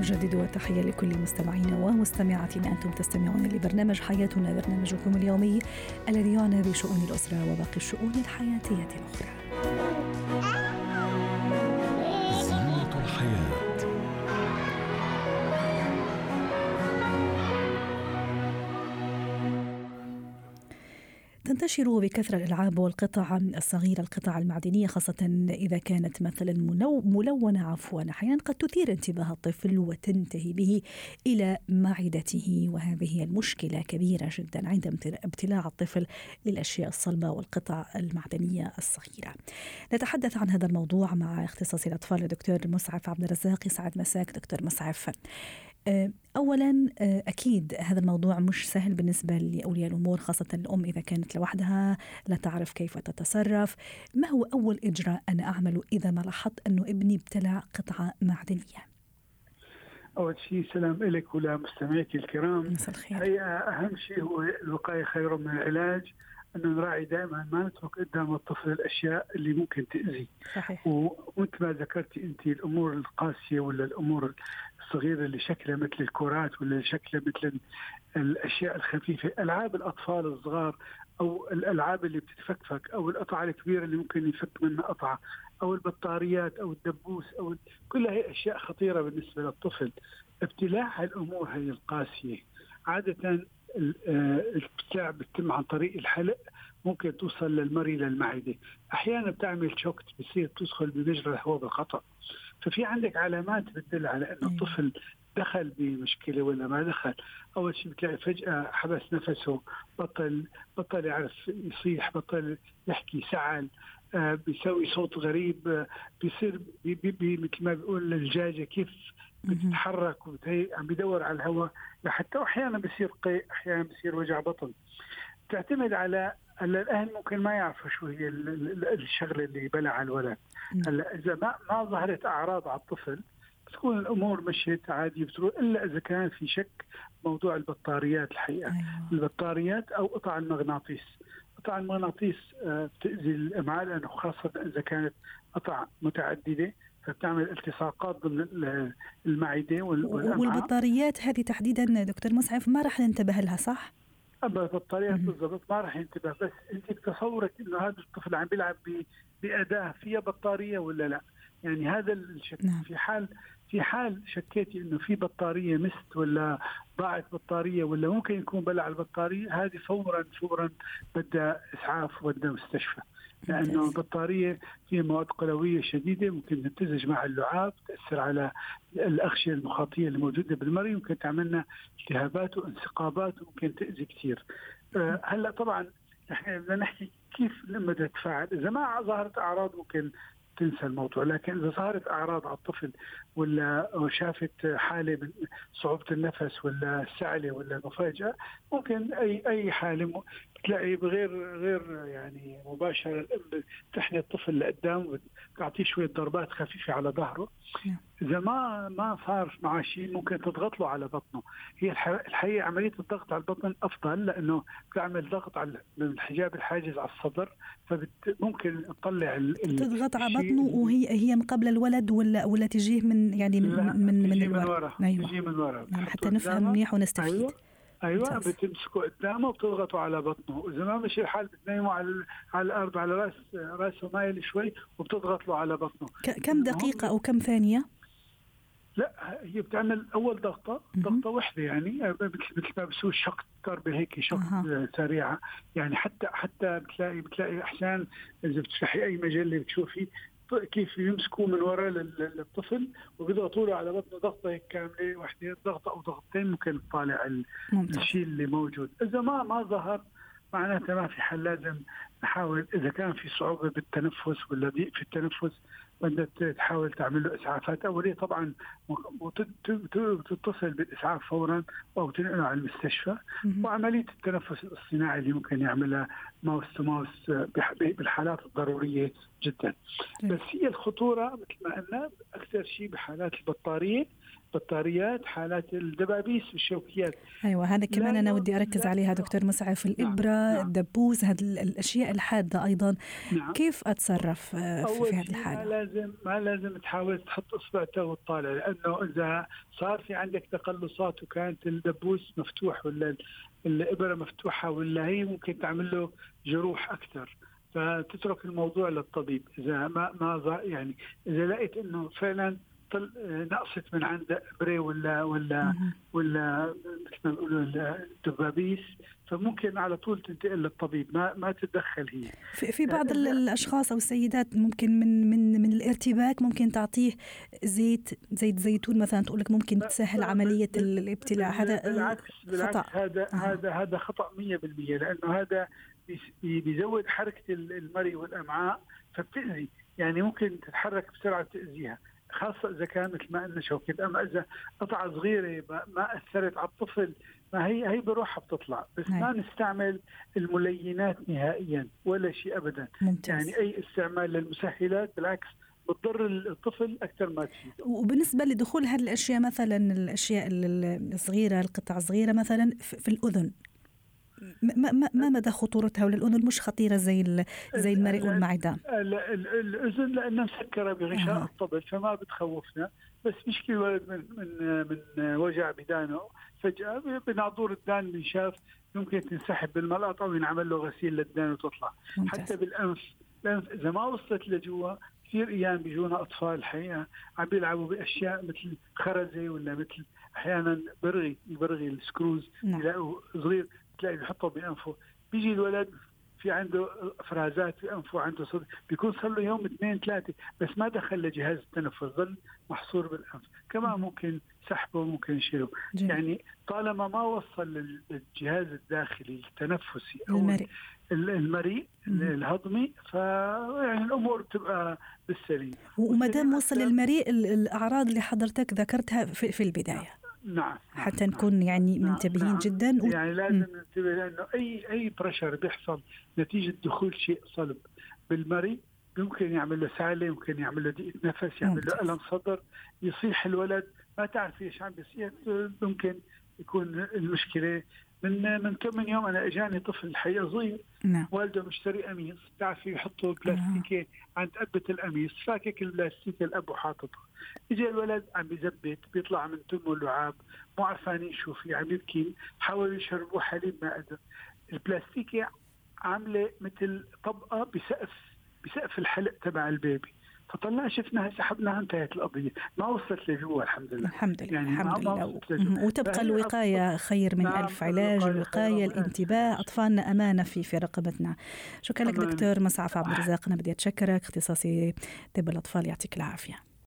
نجدد التحية لكل مستمعينا ومستمعاتنا. أنتم تستمعون لبرنامج حياتنا برنامجكم اليومي الذي يعنى بشؤون الأسرة وباقي الشؤون الحياتية الأخرى. تنتشر بكثرة الألعاب والقطع الصغيرة القطع المعدنية خاصة إذا كانت مثلا ملونة عفوا. أحيانا قد تثير انتباه الطفل وتنتهي به إلى معدته وهذه المشكلة كبيرة جدا عند ابتلاع الطفل للأشياء الصلبة والقطع المعدنية الصغيرة. نتحدث عن هذا الموضوع مع اختصاصي الأطفال الدكتور مسعف عبد الرزاق. يسعد مساك دكتور مسعف اولا آه، أكيد هذا الموضوع مش سهل بالنسبة لأولياء الأمور خاصة الأم إذا كانت لوحدها لا تعرف كيف تتصرف. ما هو أول إجراء أنا أعمله إذا ما لاحظت انه ابني ابتلع قطعة معدنية؟ أول شيء سلام لك ولمستمعيك الكرام. مساء الخير. هي أهم شيء هو الوقاية خير من العلاج أن نراعي دائما ما نترك قدام الطفل الأشياء اللي ممكن تاذي صحيح. ومثل ما ذكرتي أنت الأمور القاسية ولا الأمور الصغيره اللي شكلها مثل الكرات ولا شكلها مثل الأشياء الخفيفة. ألعاب الأطفال الصغار أو الألعاب اللي بتتفكفك أو القطعة الكبيرة اللي ممكن يفك منها قطعة أو البطاريات أو الدبوس أو كلها هي أشياء خطيرة بالنسبة للطفل. ابتلاع الأمور هي القاسية. عادة الابتلاع بتتم عن طريق الحلق ممكن توصل للمري للمعده أحيانا بتعمل شوكت بصير تدخل بمجرى الهواء بالخطا ففي عندك علامات بتدل على إنه الطفل دخل بمشكلة ولا ما دخل. أول شيء بتلاقي فجأة حبس نفسه بطل بطل يعرف يصيح بطل يحكي سعل آه بيسوي صوت غريب آه بيصير بي بي بي مثل ما بيقول الدجاجه كيف بتتحرك عم بيدور على الهواء. حتى أحيانا بصير قيء أحيانا بصير وجع بطن. تعتمد على هلا الأهل ممكن ما يعرفوا شو هي الشغلة اللي بلع الولد. هلا إذا ما ما ظهرت أعراض على الطفل بتكون الأمور مشيت عادي بتروح إلا إذا كان في شك موضوع البطاريات الحقيقة. أيوة. البطاريات أو قطع المغناطيس. قطع المغناطيس آه، بتأذي الامعاء لأنه خاصه إذا كانت قطع متعددة فبتعمل التصاقات ضمن المعدة والبطاريات هذه تحديدا دكتور مسعف ما راح ننتبه لها صح؟ أما البطاريات بالضبط ما راح ينتبه بس أنت بتصورك إنه هذا الطفل عم بيلعب بأداة فيها بطارية ولا لا؟ يعني هذا الشك نعم. في حال في حال شكيتي إنه في بطارية مست ولا ضاعت بطارية ولا ممكن يكون بلع البطارية هذه فورا فورا بدها إسعاف وبدها مستشفى. لأنه البطارية فيها مواد قلوية شديدة ممكن تمتزج مع اللعاب تأثر على الأغشية المخاطية الموجودة بالمريء ممكن تعملنا التهابات وانسقابات وممكن تأذي كثير. أه هلأ طبعا إحنا بدنا نحكي كيف لما تتفاعل. إذا ما ظهرت أعراض ممكن تنسى الموضوع لكن إذا ظهرت أعراض على الطفل ولا شافت حالة من صعوبة النفس ولا السعلة ولا مفاجاه ممكن اي أي حالة بتلاقي بغير غير يعني مباشرة الام تحني الطفل لقدام وتعطيه شوية ضربات خفيفة على ظهره. نعم. إذا ما ما صار معه شيء ممكن تضغط له على بطنه. هي الحقيقة عملية الضغط على البطن أفضل لأنه بتعمل ضغط على الحجاب الحاجز على الصدر فممكن تطلع تضغط على بطنه وهي هي من قبل الولد ولا ولا تجيه من يعني من من من, من, من ورا أيوة. تجي من ورا. نعم حتى نفهم منيح ونستفيد. أيوة. أيوه بتمسكوا قدامه وبتضغطوا على بطنه. إذا ما مشي الحال بتنيموا على على الأرض على رأس رأسه مايل شوي وبتضغط له على بطنه. كم دقيقة أو كم ثانية؟ لا هي بتعمل أول ضغطة ضغطة واحدة يعني مثل مثل ما بسوي شق ضربه هيك شق أه. سريعة. يعني حتى حتى بتلاقي بتلاقي أحسان إذا بتفتحي أي مجلة بتشوفي كيف يمسكوا من وراء للطفل وبيضغطوا له على بطنه ضغطة كاملة واحدة ضغطة أو ضغطتين ممكن تطالع الشيء اللي موجود. إذا ما ما ظهر معناتها ما في حل لازم نحاول إذا كان في صعوبة بالتنفس ولا ضيق في التنفس بدها تحاول تعمل له اسعافات أولية طبعا وتتصل بالإسعاف فورا أو تنقله على المستشفى وعملية التنفس الصناعي اللي ممكن يعملها ماوس تو ماوس بالحالات الضرورية جدا بس هي الخطورة مثل ما قلنا أكثر شيء بحالات البطارية البطاريات حالات الدبابيس والشوكيات أيوه هذا كمان أنا ودي أركز عليها دكتور مسعف الإبرة نعم. نعم. الدبوس هذه الأشياء الحادة أيضا نعم. كيف أتصرف في هذه الحالة؟ لازم ما لازم تحاول تحط إصبعته وتطالع لأنه إذا صار في عندك تقلصات وكانت الدبوس مفتوح ولا الإبرة مفتوحة ولا هي ممكن تعمل له جروح أكثر. فتترك الموضوع للطبيب. إذا ما ما يعني إذا لقيت إنه فعلا نقصت من عند ابره ولا ولا ولا مثل ما بيقولوا الدبابيس. فممكن على طول تنتقل للطبيب ما ما تتدخل هي. في, في بعض الأشخاص أو السيدات ممكن من من من الارتباك ممكن تعطيه زيت زيت زيتون مثلا تقول لك ممكن تسهل عملية الابتلاع. هذا بالعكس بالعكس خطأ. هذا آه. هذا هذا خطأ 100% لأنه هذا بيزود حركة المري والأمعاء فبتأذي. يعني ممكن تتحرك بسرعة تاذيها خاصة إذا كان مثل ما قلنا شوكة أما إذا قطعة صغيرة ما أثرت على الطفل ما هي هي بروحها بتطلع بس هي. ما نستعمل الملينات نهائيا ولا شيء أبدا ممتاز. يعني أي استعمال للمسهلات بالعكس بتضر الطفل أكثر ما تفيد وبالنسبة لدخول هذه الأشياء مثلا الأشياء الصغيرة القطع الصغيرة مثلا في الأذن ما ما ما مدى خطورتها ولا الأذن مش خطيرة زي زي المريء والمعدة؟ الأذن لانها مسكرة بغشاء آه. الطبل فما بتخوفنا بس مشكلة الولد من من من وجع بدانه فجأة بناظور الدان بنشاف ممكن تنسحب بالملقط أو ينعمل له غسيل للدان وتطلع ممتاز. حتى بالأنف الأنف إذا ما وصلت لجوا كثير أيام بيجونا أطفال الحقيقة عم بيلعبوا بأشياء مثل خرزة ولا مثل أحيانا برغي البرغي السكروز نعم. يلاقوا صغير تلاقي بيحطه بأنفه. بيجي الولد في عنده إفرازات في أنفه عنده صدر بيكون صار له يوم اثنين ثلاثة بس ما دخل لجهاز التنفس ظل محصور بالأنف. كمان ممكن سحبه ممكن يشيله. يعني طالما ما وصل للجهاز الداخلي التنفسي أو المريء. المريء الهضمي فيعني الأمور تبقى بالسليم. وما دام وصل للمريء الأعراض اللي حضرتك ذكرتها في البداية. نعم حتى نكون يعني نعم منتبهين نعم. جدا و... يعني لازم ننتبه لأنه أي أي بريشر بيحصل نتيجة دخول شيء صلب. بالمري ممكن يعمل له سعله ممكن يعمل له ضيقه نفس يعمل له ألم صدر يصيح الولد ما تعرف إيش عم بيصير ممكن يكون المشكلة. من من كم من يوم أنا إجاني طفل الحقيقة صغير نعم. والده مشتري قميص بتعرفي يحطوا بلاستيكة عند قبة القميص فاكك البلاستيك الأب وحاططه. اجى الولد عم بيزبط بيطلع من تمه اللعاب مو عرفانين شو في عم يبكي حاولوا يشربوا حليب ما قدر. البلاستيكة عاملة مثل طبقة بسقف بسقف الحلق تبع البيبي. فطلع شفناها سحبناها انتهت القضية. ما وصلت لجوا الحمد لله. الحمد لله يعني الحمد لله. وتبقى الوقاية خير من نعم ألف علاج الوقايه الانتباه. اطفالنا أمانة في في رقبتنا. شكرا لك دكتور مسعف عبد الرزاق. أنا بدي أتشكرك. اختصاصي طب الأطفال يعطيك العافية.